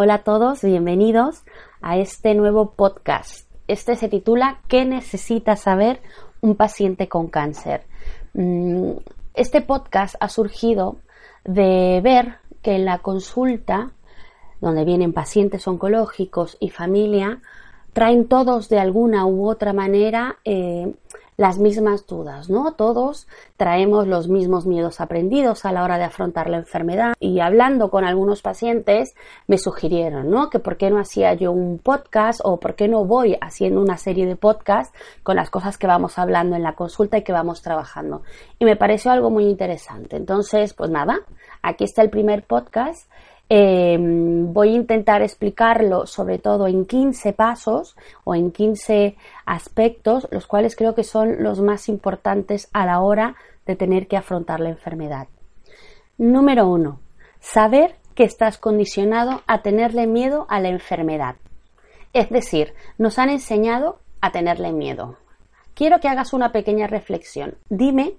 Hola a todos, bienvenidos a este nuevo podcast. Este se titula ¿Qué necesita saber un paciente con cáncer? Mm, este podcast ha surgido de ver que en la consulta, donde vienen pacientes oncológicos y familia, traen todos de alguna u otra manera eh, las mismas dudas, ¿no? Todos traemos los mismos miedos aprendidos a la hora de afrontar la enfermedad y hablando con algunos pacientes me sugirieron, ¿no? Que por qué no hacía yo un podcast o por qué no voy haciendo una serie de podcasts con las cosas que vamos hablando en la consulta y que vamos trabajando. Y me pareció algo muy interesante. Entonces, pues nada, aquí está el primer podcast Em, voy a intentar explicarlo sobre todo en 15 pasos o en 15 aspectos, los cuales creo que son los más importantes a la hora de tener que afrontar la enfermedad. Número 1. Saber que estás condicionado a tenerle miedo a la enfermedad. Es decir, nos han enseñado a tenerle miedo. Quiero que hagas una pequeña reflexión. Dime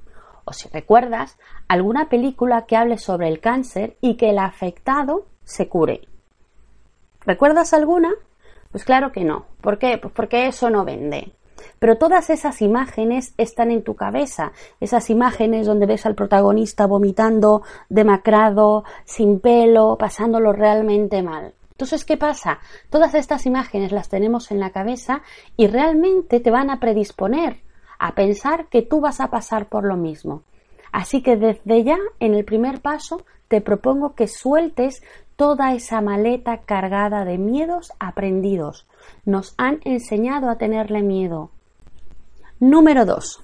si recuerdas alguna película que hable sobre el cáncer y que el afectado se cure. ¿Recuerdas alguna? Pues claro que no. ¿Por qué? Pues porque eso no vende. Pero todas esas imágenes están en tu cabeza, esas imágenes donde ves al protagonista vomitando, demacrado, sin pelo, pasándolo realmente mal. Entonces, ¿qué pasa? Todas estas imágenes las tenemos en la cabeza y realmente te van a predisponer a pensar que tú vas a pasar por lo mismo. Así que desde ya, en el primer paso, te propongo que sueltes toda esa maleta cargada de miedos aprendidos. Nos han enseñado a tenerle miedo. Número 2.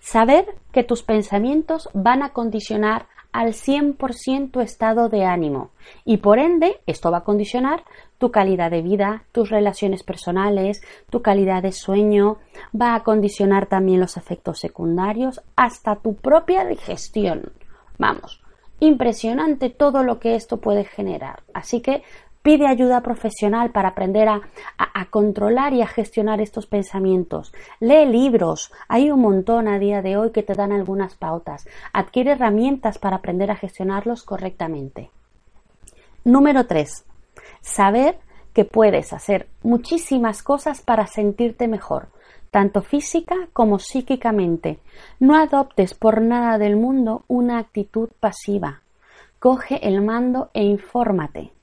Saber que tus pensamientos van a condicionar al 100% tu estado de ánimo y por ende esto va a condicionar tu calidad de vida, tus relaciones personales, tu calidad de sueño, va a condicionar también los efectos secundarios hasta tu propia digestión. Vamos, impresionante todo lo que esto puede generar. Así que Pide ayuda profesional para aprender a, controlar y a gestionar estos pensamientos. Lee libros. Hay un montón a día de hoy que te dan algunas pautas. Adquiere herramientas para aprender a gestionarlos correctamente. Número 3. Saber que puedes hacer muchísimas cosas para sentirte mejor, tanto física como psíquicamente. No adoptes por nada del mundo una actitud pasiva. Coge el mando e infórmate.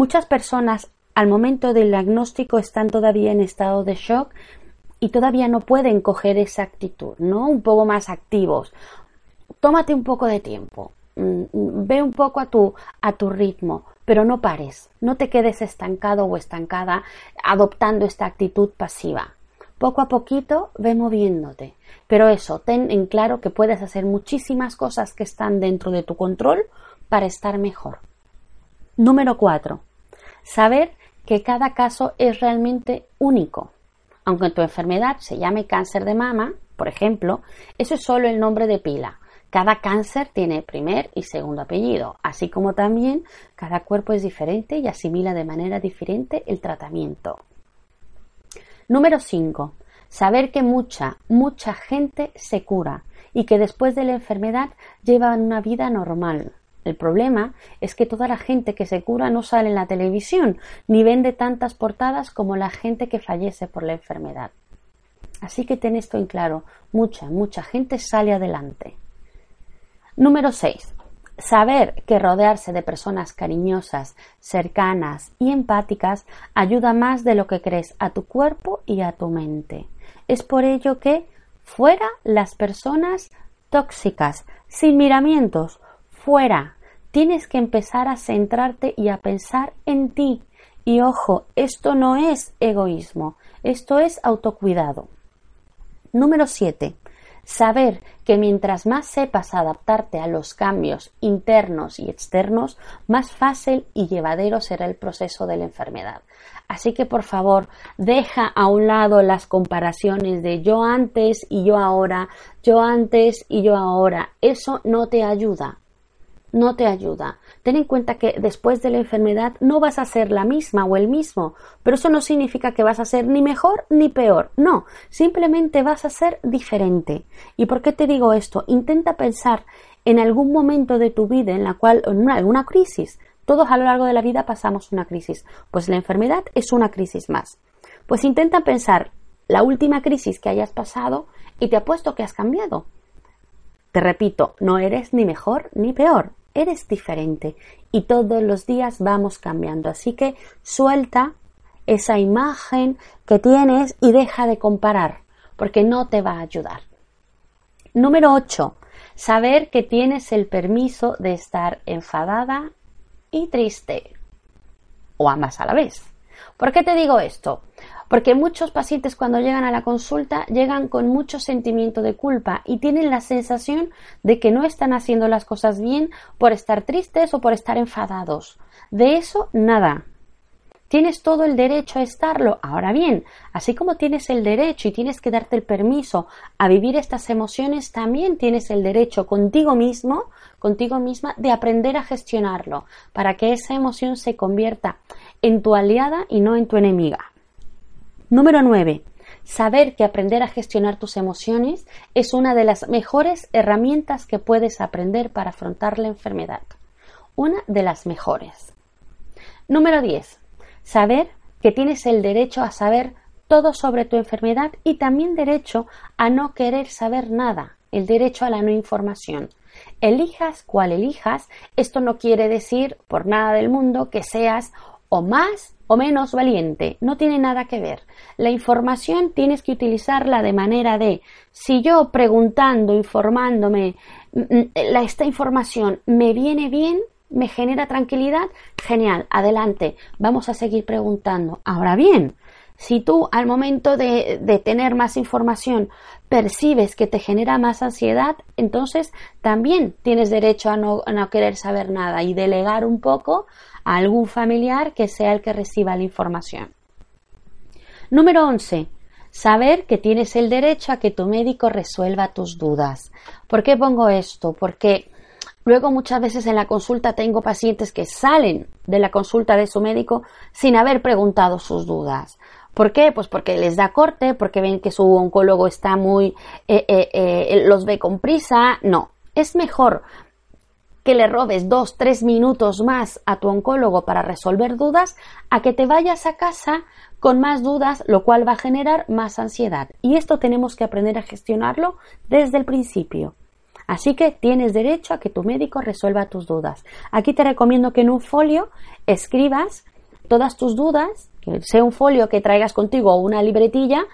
Muchas personas al momento del diagnóstico están todavía en estado de shock y todavía no pueden coger esa actitud, ¿no? Un poco más activos. Tómate un poco de tiempo. Mm, ve un poco a tu, a tu ritmo, pero no pares, no te quedes estancado o estancada adoptando esta actitud pasiva. Poco a poquito ve moviéndote, pero eso, ten en claro que puedes hacer muchísimas cosas que están dentro de tu control para estar mejor. Número 4. Saber que cada caso es realmente único. Aunque tu enfermedad se llame cáncer de mama, por ejemplo, eso es solo el nombre de pila. Cada cáncer tiene primer y segundo apellido, así como también cada cuerpo es diferente y asimila de manera diferente el tratamiento. Número 5. Saber que mucha, mucha gente se cura y que después de la enfermedad llevan una vida normal. El problema es que toda la gente que se cura no sale en la televisión, ni vende tantas portadas como la gente que fallece por la enfermedad. Así que ten esto en claro, mucha, mucha gente sale adelante. Número 6. Saber que rodearse de personas cariñosas, cercanas y empáticas ayuda más de lo que crees a tu cuerpo y a tu mente. Es por ello que fuera las personas tóxicas, sin miramientos, fuera. Tienes que empezar a centrarte y a pensar en ti. Y ojo, esto no es egoísmo, esto es autocuidado. Número 7. Saber que mientras más sepas adaptarte a los cambios internos y externos, más fácil y llevadero será el proceso de la enfermedad. Así que por favor, deja a un lado las comparaciones de yo antes y yo ahora, yo antes y yo ahora. Eso no te ayuda no te ayuda. Ten en cuenta que después de la enfermedad no vas a ser la misma o el mismo, pero eso no significa que vas a ser ni mejor ni peor, no, simplemente vas a ser diferente. ¿Y por qué te digo esto? Intenta pensar en algún momento de tu vida en la cual, en alguna crisis, Todos a lo largo de la vida pasamos una crisis. Pues la enfermedad es una crisis más. Pues intenta pensar la última crisis que hayas pasado y te apuesto que has cambiado. Te repito, no eres ni mejor ni peor, eres diferente y todos los días vamos cambiando. Así que suelta esa imagen que tienes y deja de comparar, porque no te va a ayudar. Número 8. Saber que tienes el permiso de estar enfadada y triste. O ambas a la vez. ¿Por qué te digo esto? Porque muchos pacientes cuando llegan a la consulta llegan con mucho sentimiento de culpa y tienen la sensación de que no están haciendo las cosas bien por estar tristes o por estar enfadados. De eso nada. Tienes todo el derecho a estarlo. Ahora bien, así como tienes el derecho y tienes que darte el permiso a vivir estas emociones, también tienes el derecho contigo mismo, contigo misma, de aprender a gestionarlo para que esa emoción se convierta en tu aliada y no en tu enemiga. Número 9. Saber que aprender a gestionar tus emociones es una de las mejores herramientas que puedes aprender para afrontar la enfermedad. Una de las mejores. Número 10. Saber que tienes el derecho a saber todo sobre tu enfermedad y también derecho a no querer saber nada, el derecho a la no información. Elijas cual elijas, esto no quiere decir por nada del mundo que seas o más o menos valiente, no tiene nada que ver. La información tienes que utilizarla de manera de, si yo preguntando, informándome, mm, mm, esta información me viene bien, me genera tranquilidad, genial, adelante, vamos a seguir preguntando. Ahora bien, si tú al momento de, tener más información percibes que te genera más ansiedad, entonces también tienes derecho a no, a no querer saber nada y delegar un poco a algún familiar que sea el que reciba la información. Número 11. Saber que tienes el derecho a que tu médico resuelva tus dudas. ¿Por qué pongo esto? Porque luego muchas veces en la consulta tengo pacientes que salen de la consulta de su médico sin haber preguntado sus dudas. ¿Por qué? Pues porque les da corte, porque ven que su oncólogo está muy, eh, eh, eh, los ve con prisa. No, es mejor que le robes dos, tres minutos más a tu oncólogo para resolver dudas, a que te vayas a casa con más dudas, lo cual va a generar más ansiedad. Y esto tenemos que aprender a gestionarlo desde el principio. Así que tienes derecho a que tu médico resuelva tus dudas. Aquí te recomiendo que en un folio escribas todas tus dudas, que sea un folio que traigas contigo o una libretilla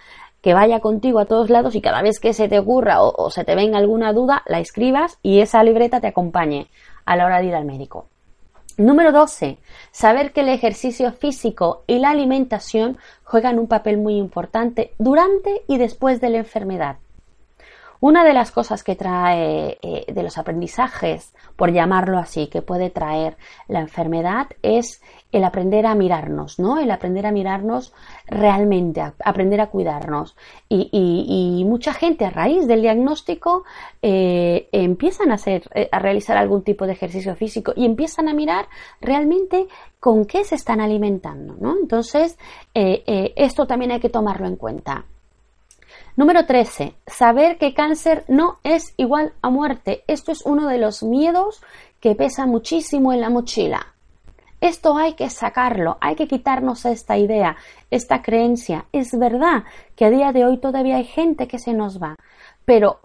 que vaya contigo a todos lados y cada vez que se te ocurra o, se te venga alguna duda, la escribas y esa libreta te acompañe a la hora de ir al médico. Número 12. Saber que el ejercicio físico y la alimentación juegan un papel muy importante durante y después de la enfermedad. Una de las cosas que trae eh, de los aprendizajes, por llamarlo así, que puede traer la enfermedad es el aprender a mirarnos, ¿no? El aprender a mirarnos realmente, aprender a cuidarnos. Y, mucha gente a raíz del diagnóstico eh, empiezan a hacer, eh, a realizar algún tipo de ejercicio físico y empiezan a mirar realmente con qué se están alimentando, ¿no? Entonces, esto también hay que tomarlo en cuenta. Número 13. Saber que cáncer no es igual a muerte. Esto es uno de los miedos que pesa muchísimo en la mochila. Esto hay que sacarlo, hay que quitarnos esta idea, esta creencia. Es verdad que a día de hoy todavía hay gente que se nos va, pero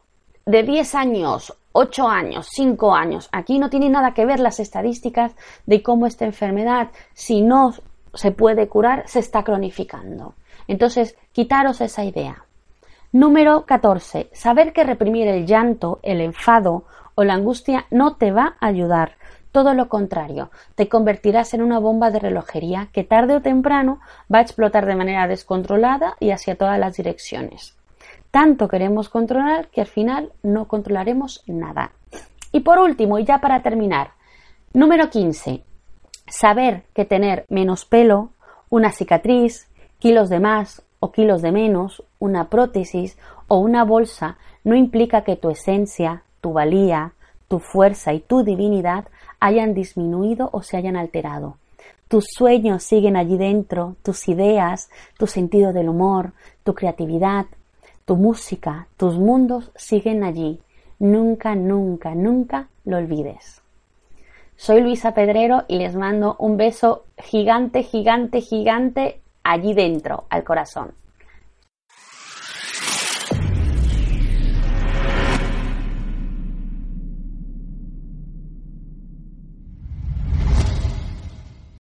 de 10 años, 8 años, 5 años, aquí no tiene nada que ver las estadísticas de cómo esta enfermedad, si no se puede curar, se está cronificando. Entonces, quitaros esa idea. Número 14. Saber que reprimir el llanto, el enfado o la angustia no te va a ayudar. Todo lo contrario, te convertirás en una bomba de relojería que tarde o temprano va a explotar de manera descontrolada y hacia todas las direcciones. Tanto queremos controlar que al final no controlaremos nada. Y por último, y ya para terminar, número 15. Saber que tener menos pelo, una cicatriz, kilos de más o kilos de menos, una prótesis o una bolsa no implica que tu esencia, tu valía, tu fuerza y tu divinidad hayan disminuido o se hayan alterado. Tus sueños siguen allí dentro, tus ideas, tu sentido del humor, tu creatividad, tu música, tus mundos siguen allí. Nunca, nunca, nunca lo olvides. Soy Luisa Pedrero y les mando un beso gigante, gigante, gigante allí dentro, al corazón.